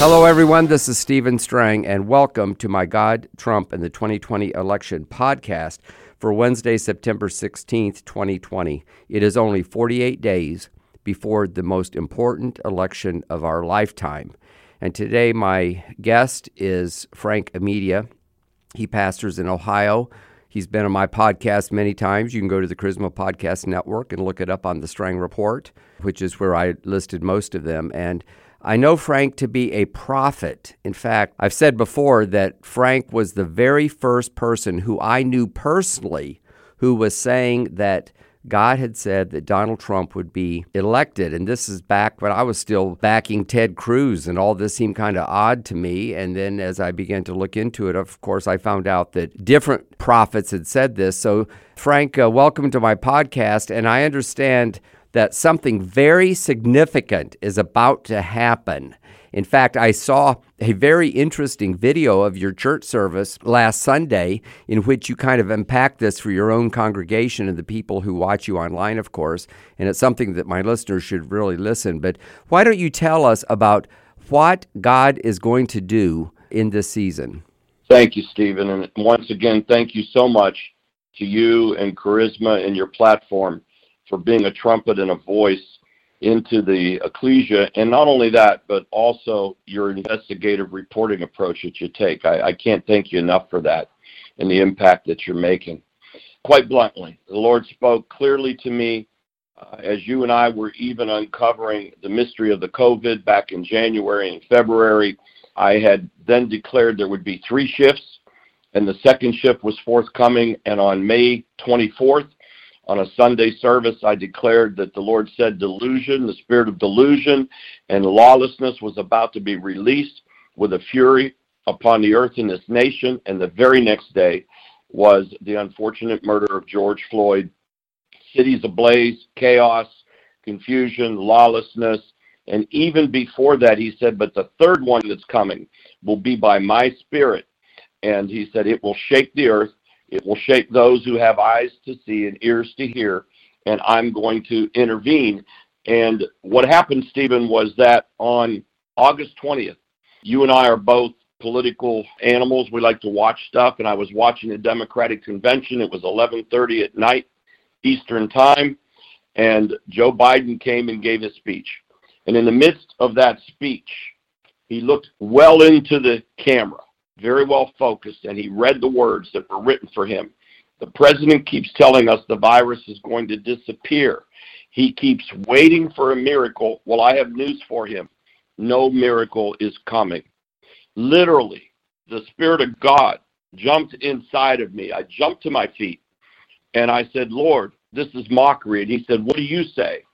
Hello, everyone. This is Stephen Strang, and welcome to my God, Trump, and the 2020 Election podcast for Wednesday, September 16th, 2020. It is only 48 days before the most important election of our lifetime. And today, my guest is Frank Amedia. He pastors in Ohio. He's been on my podcast many times. You can go to the Charisma Podcast Network and look it up on the Strang Report, which is where I listed most of them. And I know Frank to be a prophet. In fact, I've said before that Frank was the very first person who I knew personally who was saying that God had said that Donald Trump would be elected. And this is back when I was still backing Ted Cruz, and all this seemed kind of odd to me. And then as I began to look into it, of course, I found out that different prophets had said this. So, Frank, uh, welcome to my podcast. And I understand that something very significant is about to happen. In fact, I saw a very interesting video of your church service last Sunday in which you kind of unpack this for your own congregation and the people who watch you online, of course. And it's something that my listeners should really listen. But why don't you tell us about what God is going to do in this season? Thank you, Stephen. And once again, thank you so much to you and Charisma and your platform for being a trumpet and a voice into the ecclesia. And not only that, but also your investigative reporting approach that you take. I, I can't thank you enough for that and the impact that you're making. Quite bluntly, the Lord spoke clearly to me uh, as you and I were even uncovering the mystery of the COVID back in January and February. I had then declared there would be three shifts, and the second shift was forthcoming. And on May 24th, on a Sunday service, I declared that the Lord said delusion, the spirit of delusion and lawlessness was about to be released with a fury upon the earth in this nation. And the very next day was the unfortunate murder of George Floyd. Cities ablaze, chaos, confusion, lawlessness. And even before that, he said, But the third one that's coming will be by my spirit. And he said, It will shake the earth it will shape those who have eyes to see and ears to hear, and I'm going to intervene. And what happened, Stephen, was that on August 20th, you and I are both political animals. We like to watch stuff, and I was watching the Democratic convention. It was 11:30 at night Eastern time, and Joe Biden came and gave his speech. And in the midst of that speech, he looked well into the camera very well focused, and he read the words that were written for him. The president keeps telling us the virus is going to disappear. He keeps waiting for a miracle. Well, I have news for him. No miracle is coming. Literally, the Spirit of God jumped inside of me. I jumped to my feet and I said, Lord, this is mockery. And he said, What do you say?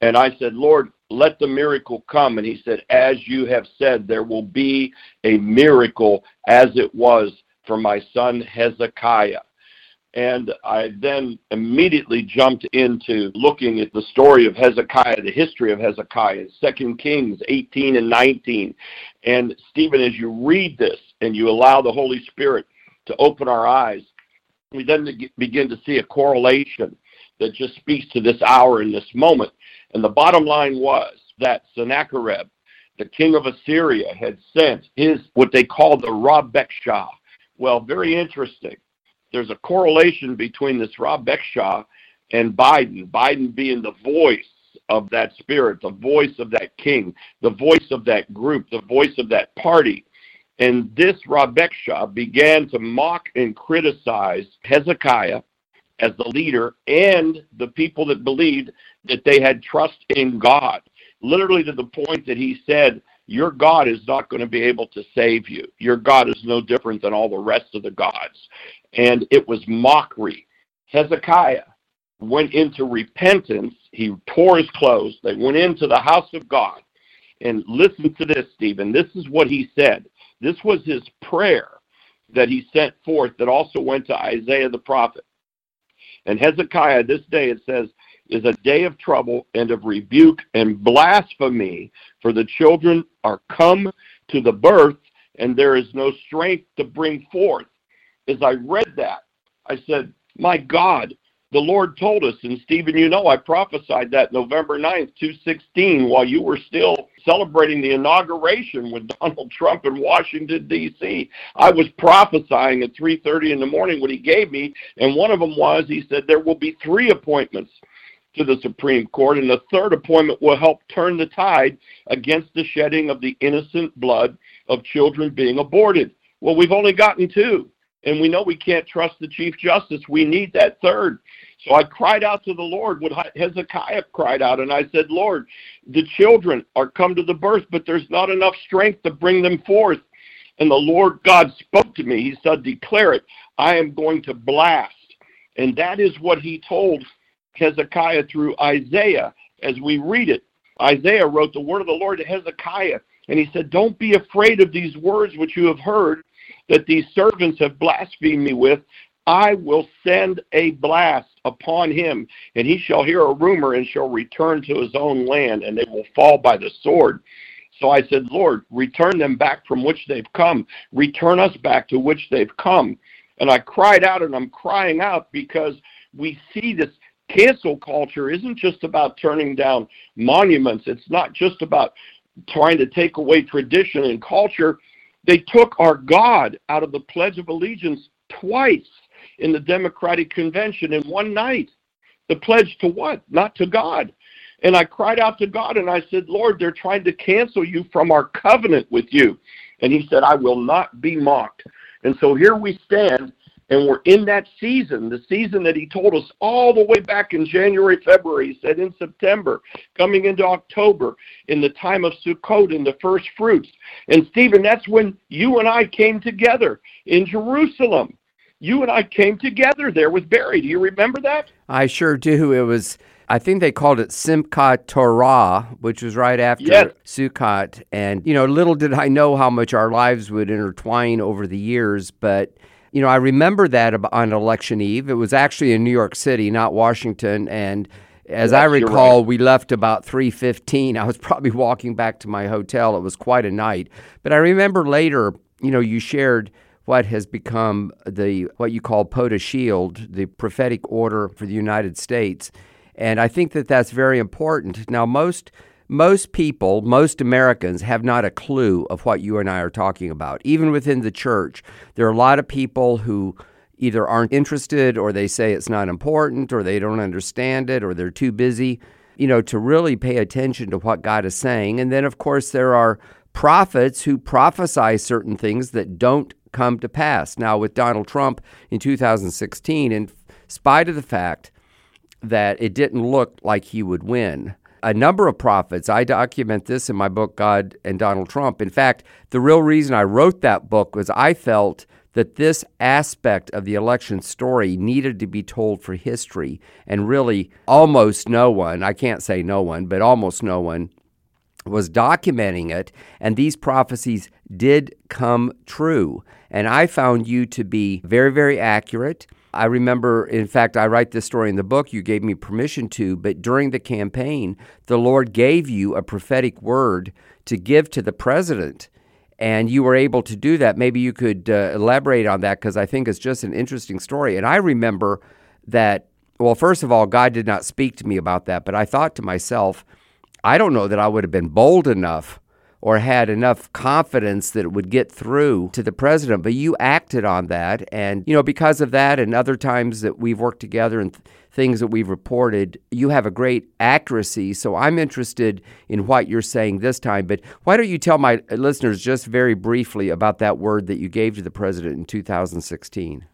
And I said, Lord, let the miracle come. And he said, As you have said, there will be a miracle as it was for my son Hezekiah. And I then immediately jumped into looking at the story of Hezekiah, the history of Hezekiah, Second Kings 18 and 19. And Stephen, as you read this and you allow the Holy Spirit to open our eyes, we then begin to see a correlation that just speaks to this hour and this moment. And the bottom line was that Sennacherib, the king of Assyria, had sent his what they call the Rabekshah. Well, very interesting. There's a correlation between this Rabekshah and Biden. Biden being the voice of that spirit, the voice of that king, the voice of that group, the voice of that party. And this Rabekshah began to mock and criticize Hezekiah as the leader and the people that believed that they had trust in God. Literally to the point that he said, Your God is not going to be able to save you. Your God is no different than all the rest of the gods. And it was mockery. Hezekiah went into repentance. He tore his clothes. They went into the house of God. And listen to this, Stephen. This is what he said. This was his prayer that he sent forth that also went to Isaiah the prophet. And Hezekiah, this day it says, is a day of trouble and of rebuke and blasphemy, for the children are come to the birth, and there is no strength to bring forth. As I read that, I said, My God, the Lord told us, and Stephen, you know, I prophesied that November 9th, 2016, while you were still celebrating the inauguration with Donald Trump in Washington, D.C. I was prophesying at 3.30 in the morning what he gave me, and one of them was, he said, there will be three appointments to the Supreme Court, and the third appointment will help turn the tide against the shedding of the innocent blood of children being aborted. Well, we've only gotten two and we know we can't trust the Chief Justice. We need that third. So I cried out to the Lord what Hezekiah cried out, and I said, Lord, the children are come to the birth, but there's not enough strength to bring them forth. And the Lord God spoke to me. He said, Declare it. I am going to blast. And that is what he told Hezekiah through Isaiah as we read it. Isaiah wrote the word of the Lord to Hezekiah, and he said, Don't be afraid of these words which you have heard that these servants have blasphemed me with, I will send a blast upon him, and he shall hear a rumor and shall return to his own land, and they will fall by the sword. So I said, Lord, return them back from which they've come. Return us back to which they've come. And I cried out, and I'm crying out because we see this cancel culture isn't just about turning down monuments. It's not just about trying to take away tradition and culture. They took our God out of the Pledge of Allegiance twice in the Democratic Convention in one night. The pledge to what? Not to God. And I cried out to God and I said, Lord, they're trying to cancel you from our covenant with you. And He said, I will not be mocked. And so here we stand and we're in that season, the season that he told us all the way back in January, February. He said in September, coming into October, in the time of Sukkot, and the first fruits. And Stephen, that's when you and I came together in Jerusalem. You and I came together there with Barry. Do you remember that? I sure do. It was I think they called it Simchat Torah, which was right after yes. Sukkot. And, you know, little did I know how much our lives would intertwine over the years, but you know, I remember that on election eve. It was actually in New York City, not Washington, and as yes, I recall, right. we left about 3:15. I was probably walking back to my hotel. It was quite a night. But I remember later, you know, you shared what has become the what you call POTUS Shield, the prophetic order for the United States. And I think that that's very important. Now most most people, most Americans, have not a clue of what you and I are talking about. Even within the church, there are a lot of people who either aren't interested or they say it's not important or they don't understand it or they're too busy, you know, to really pay attention to what God is saying. And then, of course, there are prophets who prophesy certain things that don't come to pass. Now, with Donald Trump in 2016, in spite of the fact that it didn't look like he would win, a number of prophets. I document this in my book, God and Donald Trump. In fact, the real reason I wrote that book was I felt that this aspect of the election story needed to be told for history. And really, almost no one, I can't say no one, but almost no one was documenting it. And these prophecies did come true. And I found you to be very, very accurate. I remember, in fact, I write this story in the book. You gave me permission to, but during the campaign, the Lord gave you a prophetic word to give to the president. And you were able to do that. Maybe you could uh, elaborate on that because I think it's just an interesting story. And I remember that, well, first of all, God did not speak to me about that, but I thought to myself, I don't know that I would have been bold enough or had enough confidence that it would get through to the president. But you acted on that. And, you know, because of that and other times that we've worked together and th- things that we've reported, you have a great accuracy. So I'm interested in what you're saying this time. But why don't you tell my uh, listeners just very briefly about that word that you gave to the president in 2016?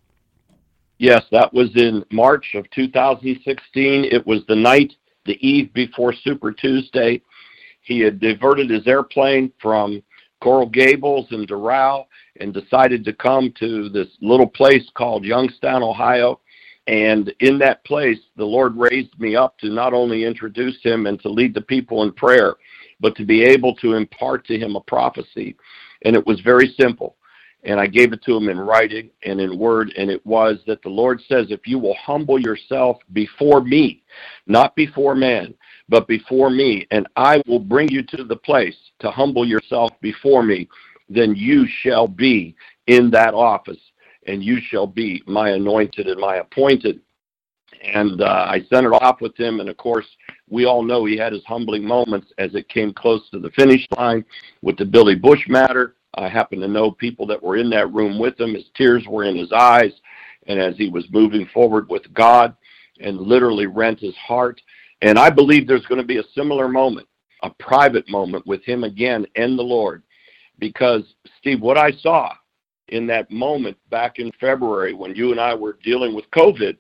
Yes, that was in March of 2016. It was the night, the eve before Super Tuesday. He had diverted his airplane from Coral Gables and Doral and decided to come to this little place called Youngstown, Ohio. And in that place, the Lord raised me up to not only introduce him and to lead the people in prayer, but to be able to impart to him a prophecy. And it was very simple. And I gave it to him in writing and in word. And it was that the Lord says, if you will humble yourself before me, not before man, but before me, and I will bring you to the place to humble yourself before me, then you shall be in that office, and you shall be my anointed and my appointed. And uh, I sent it off with him. And of course, we all know he had his humbling moments as it came close to the finish line with the Billy Bush matter. I happen to know people that were in that room with him. His tears were in his eyes. And as he was moving forward with God and literally rent his heart. And I believe there's going to be a similar moment, a private moment with him again and the Lord. Because, Steve, what I saw in that moment back in February when you and I were dealing with COVID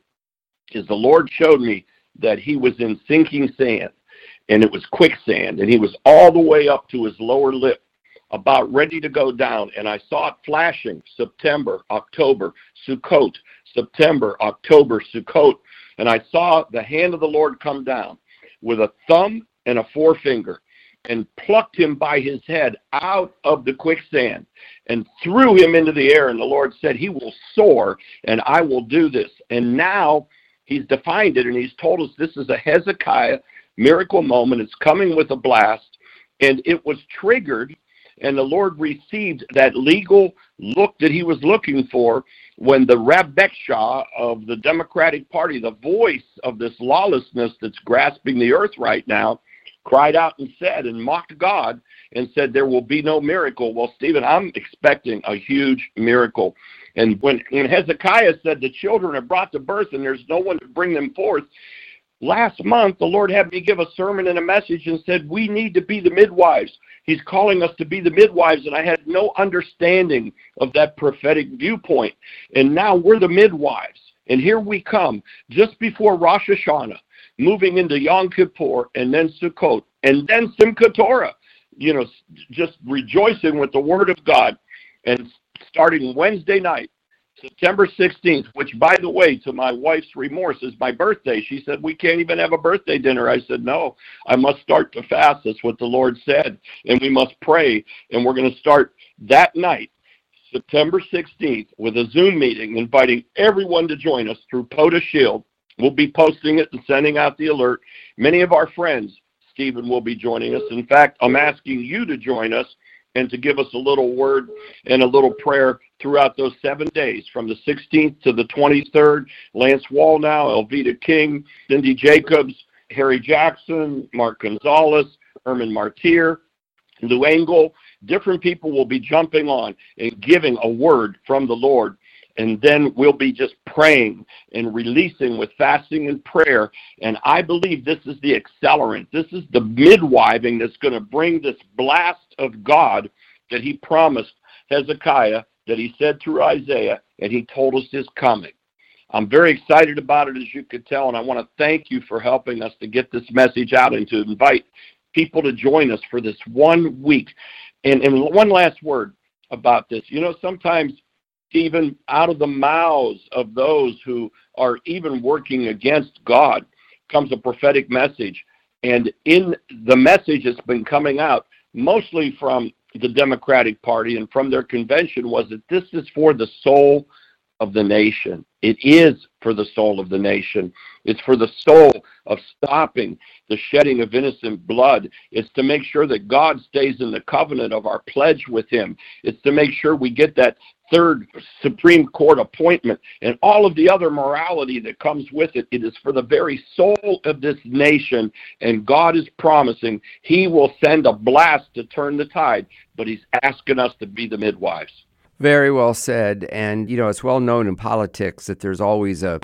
is the Lord showed me that he was in sinking sand and it was quicksand and he was all the way up to his lower lip about ready to go down and I saw it flashing September, October, Sukkot, September, October, Sukkot and I saw the hand of the Lord come down with a thumb and a forefinger and plucked him by his head out of the quicksand and threw him into the air. And the Lord said, He will soar, and I will do this. And now he's defined it, and he's told us this is a Hezekiah miracle moment. It's coming with a blast, and it was triggered, and the Lord received that legal look that he was looking for when the Rabekshah of the Democratic Party, the voice of this lawlessness that's grasping the earth right now, cried out and said and mocked God and said there will be no miracle. Well, Stephen, I'm expecting a huge miracle. And when, when Hezekiah said the children are brought to birth and there's no one to bring them forth, last month the Lord had me give a sermon and a message and said we need to be the midwives. He's calling us to be the midwives, and I had no understanding of that prophetic viewpoint. And now we're the midwives. And here we come just before Rosh Hashanah moving into Yom Kippur and then Sukkot and then Simchat Torah, you know, just rejoicing with the Word of God. And starting Wednesday night, September 16th, which, by the way, to my wife's remorse, is my birthday. She said, We can't even have a birthday dinner. I said, No, I must start to fast. That's what the Lord said. And we must pray. And we're going to start that night, September 16th, with a Zoom meeting, inviting everyone to join us through POTUS Shield. We'll be posting it and sending out the alert. Many of our friends, Stephen, will be joining us. In fact, I'm asking you to join us and to give us a little word and a little prayer throughout those seven days from the 16th to the 23rd. Lance Wallnau, Alveda King, Cindy Jacobs, Harry Jackson, Mark Gonzalez, Herman Martir, Lou Engle. Different people will be jumping on and giving a word from the Lord and then we'll be just praying and releasing with fasting and prayer. And I believe this is the accelerant. This is the midwiving that's going to bring this blast of God that he promised Hezekiah, that he said through Isaiah, and he told us is coming. I'm very excited about it, as you could tell, and I want to thank you for helping us to get this message out and to invite people to join us for this one week. And, and one last word about this. You know, sometimes even out of the mouths of those who are even working against God comes a prophetic message. And in the message that's been coming out, mostly from the Democratic Party and from their convention, was that this is for the soul of the nation. It is for the soul of the nation. It's for the soul of stopping the shedding of innocent blood. It's to make sure that God stays in the covenant of our pledge with Him. It's to make sure we get that third Supreme Court appointment and all of the other morality that comes with it. It is for the very soul of this nation, and God is promising He will send a blast to turn the tide, but He's asking us to be the midwives. Very well said. And, you know, it's well known in politics that there's always a,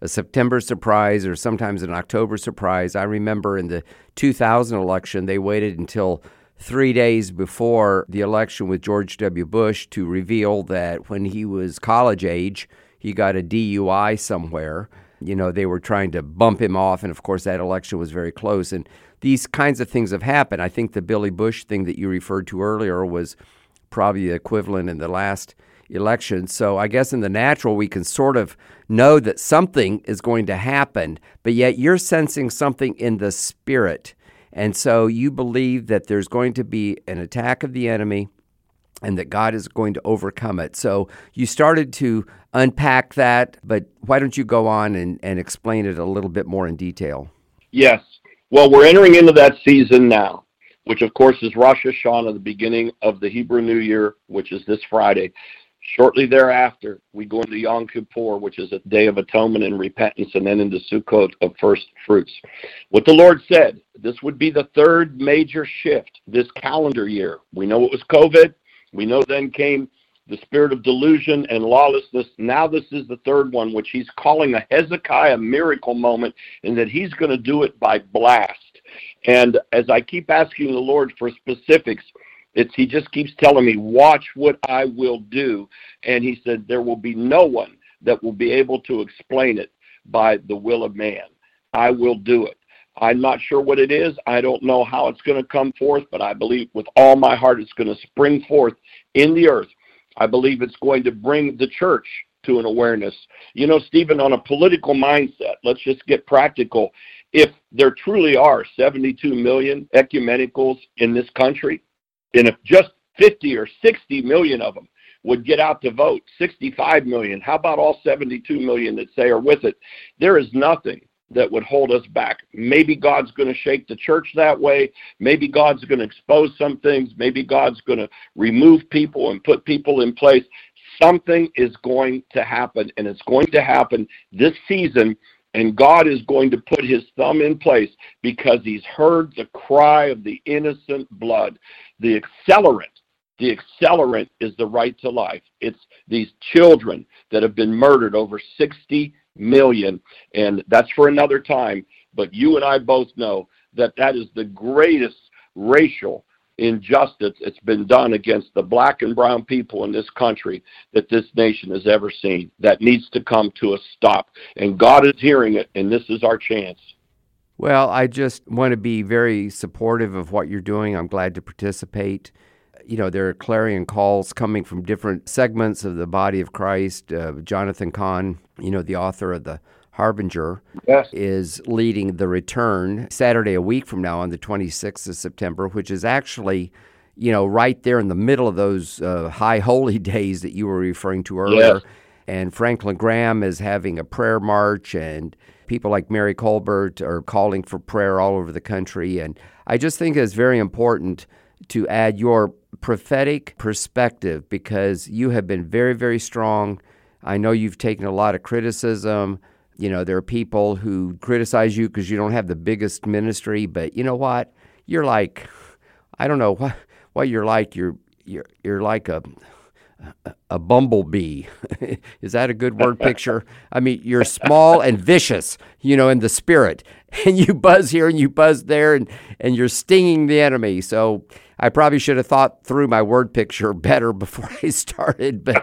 a September surprise or sometimes an October surprise. I remember in the 2000 election, they waited until three days before the election with George W. Bush to reveal that when he was college age, he got a DUI somewhere. You know, they were trying to bump him off, and of course, that election was very close. And these kinds of things have happened. I think the Billy Bush thing that you referred to earlier was probably the equivalent in the last election. So I guess in the natural, we can sort of know that something is going to happen, but yet you're sensing something in the spirit and so you believe that there's going to be an attack of the enemy and that God is going to overcome it. So you started to unpack that, but why don't you go on and, and explain it a little bit more in detail? Yes. Well, we're entering into that season now, which of course is Rosh Hashanah, the beginning of the Hebrew New Year, which is this Friday. Shortly thereafter, we go into Yom Kippur, which is a day of atonement and repentance, and then into Sukkot of first fruits. What the Lord said, this would be the third major shift this calendar year. We know it was COVID. We know then came the spirit of delusion and lawlessness. Now, this is the third one, which he's calling a Hezekiah miracle moment, and that he's going to do it by blast. And as I keep asking the Lord for specifics, it's he just keeps telling me, "Watch what I will do," and he said there will be no one that will be able to explain it by the will of man. I will do it. I'm not sure what it is. I don't know how it's going to come forth, but I believe with all my heart it's going to spring forth in the earth I believe it's going to bring the church to an awareness. You know, Stephen, on a political mindset, let's just get practical. If there truly are 72 million ecumenicals in this country, and if just 50 or 60 million of them would get out to vote, 65 million, how about all 72 million that say are with it? There is nothing that would hold us back. Maybe God's going to shake the church that way. Maybe God's going to expose some things. Maybe God's going to remove people and put people in place. Something is going to happen, and it's going to happen this season. And God is going to put his thumb in place because he's heard the cry of the innocent blood. The accelerant the accelerant is the right to life. It's these children that have been murdered over 60 million. And that's for another time. But you and I both know that that is the greatest racial injustice that's been done against the black and brown people in this country that this nation has ever seen. That needs to come to a stop. And God is hearing it, and this is our chance. Well, I just want to be very supportive of what you're doing. I'm glad to participate you know, there are clarion calls coming from different segments of the body of Christ. Uh, Jonathan Cahn, you know, the author of the Harbinger, yes. is leading the return Saturday a week from now on the 26th of September, which is actually, you know, right there in the middle of those uh, high holy days that you were referring to earlier. Yes. And Franklin Graham is having a prayer march, and people like Mary Colbert are calling for prayer all over the country. And I just think it's very important to add your prophetic perspective because you have been very, very strong. I know you've taken a lot of criticism. You know, there are people who criticize you because you don't have the biggest ministry, but you know what? You're like, I don't know what what you're like. You're you're you're like a a bumblebee. Is that a good word picture? I mean, you're small and vicious, you know, in the spirit, and you buzz here and you buzz there, and and you're stinging the enemy. So I probably should have thought through my word picture better before I started, but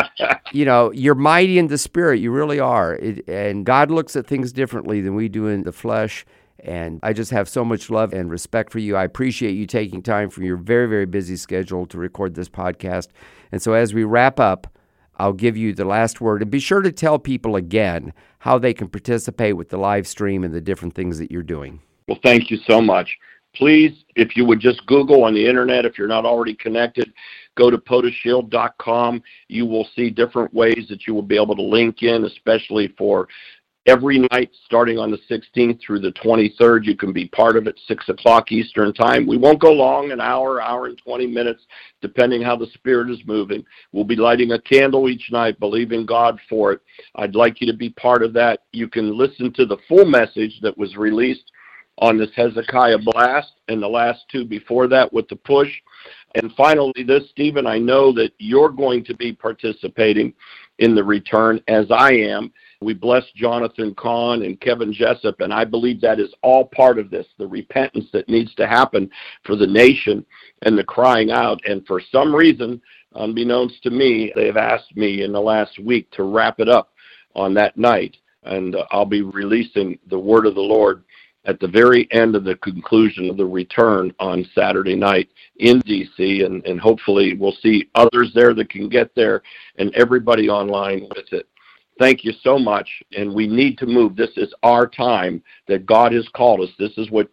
you know, you're mighty in the spirit. You really are. It, and God looks at things differently than we do in the flesh. And I just have so much love and respect for you. I appreciate you taking time from your very, very busy schedule to record this podcast. And so as we wrap up, I'll give you the last word. And be sure to tell people again how they can participate with the live stream and the different things that you're doing. Well, thank you so much please, if you would just Google on the internet, if you're not already connected, go to POTUSShield.com. You will see different ways that you will be able to link in, especially for every night starting on the 16th through the 23rd. You can be part of it 6 o'clock Eastern Time. We won't go long, an hour, hour and 20 minutes, depending how the Spirit is moving. We'll be lighting a candle each night, believing God for it. I'd like you to be part of that. You can listen to the full message that was released on this Hezekiah blast and the last two before that with the push. And finally, this, Stephen, I know that you're going to be participating in the return as I am. We bless Jonathan Cahn and Kevin Jessip, and I believe that is all part of this the repentance that needs to happen for the nation and the crying out. And for some reason, unbeknownst to me, they have asked me in the last week to wrap it up on that night. And I'll be releasing the word of the Lord at the very end of the conclusion of the return on Saturday night in DC, and, and hopefully we'll see others there that can get there and everybody online with it. Thank you so much, and we need to move. This is our time that God has called us. This is what,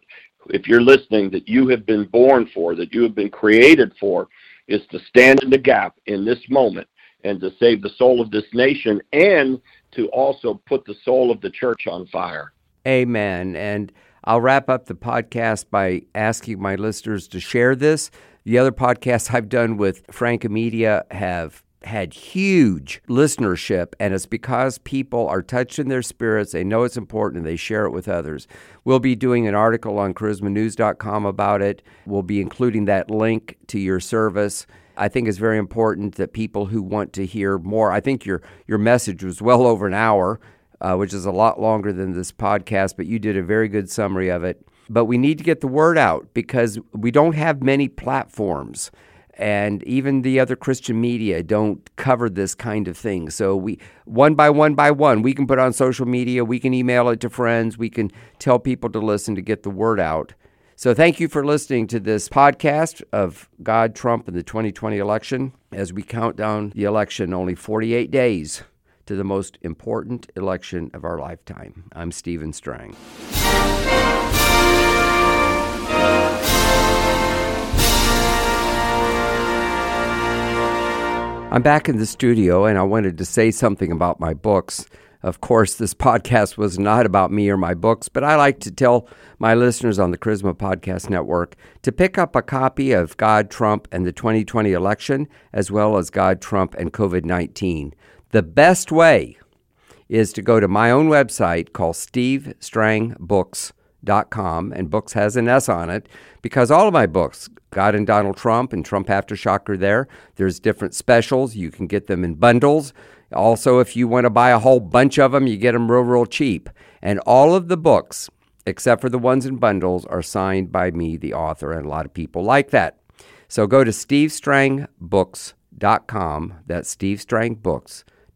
if you're listening, that you have been born for, that you have been created for, is to stand in the gap in this moment and to save the soul of this nation and to also put the soul of the church on fire. Amen. And I'll wrap up the podcast by asking my listeners to share this. The other podcasts I've done with Frank Amedia have had huge listenership, and it's because people are touched in their spirits. They know it's important and they share it with others. We'll be doing an article on charismanews.com about it. We'll be including that link to your service. I think it's very important that people who want to hear more, I think your, your message was well over an hour, uh, which is a lot longer than this podcast, but you did a very good summary of it. But we need to get the word out because we don't have many platforms and even the other Christian media don't cover this kind of thing. So we one by one by one, we can put on social media, we can email it to friends, we can tell people to listen to get the word out. So thank you for listening to this podcast of God, Trump, and the 2020 election as we count down the election only 48 days to the most important election of our lifetime. I'm Stephen Strang. I'm back in the studio and I wanted to say something about my books. Of course, this podcast was not about me or my books, but I like to tell my listeners on the Charisma Podcast Network to pick up a copy of God, Trump, and the 2020 election, as well as God, Trump, and COVID 19. The best way is to go to my own website called stevestrangbooks.com com, and books has an S on it because all of my books, God and Donald Trump and Trump Aftershock are there. There's different specials. You can get them in bundles. Also, if you want to buy a whole bunch of them, you get them real, real cheap. And all of the books, except for the ones in bundles, are signed by me, the author, and a lot of people like that. So go to stevestrangbooks.com. That's stevestrangbooks.com.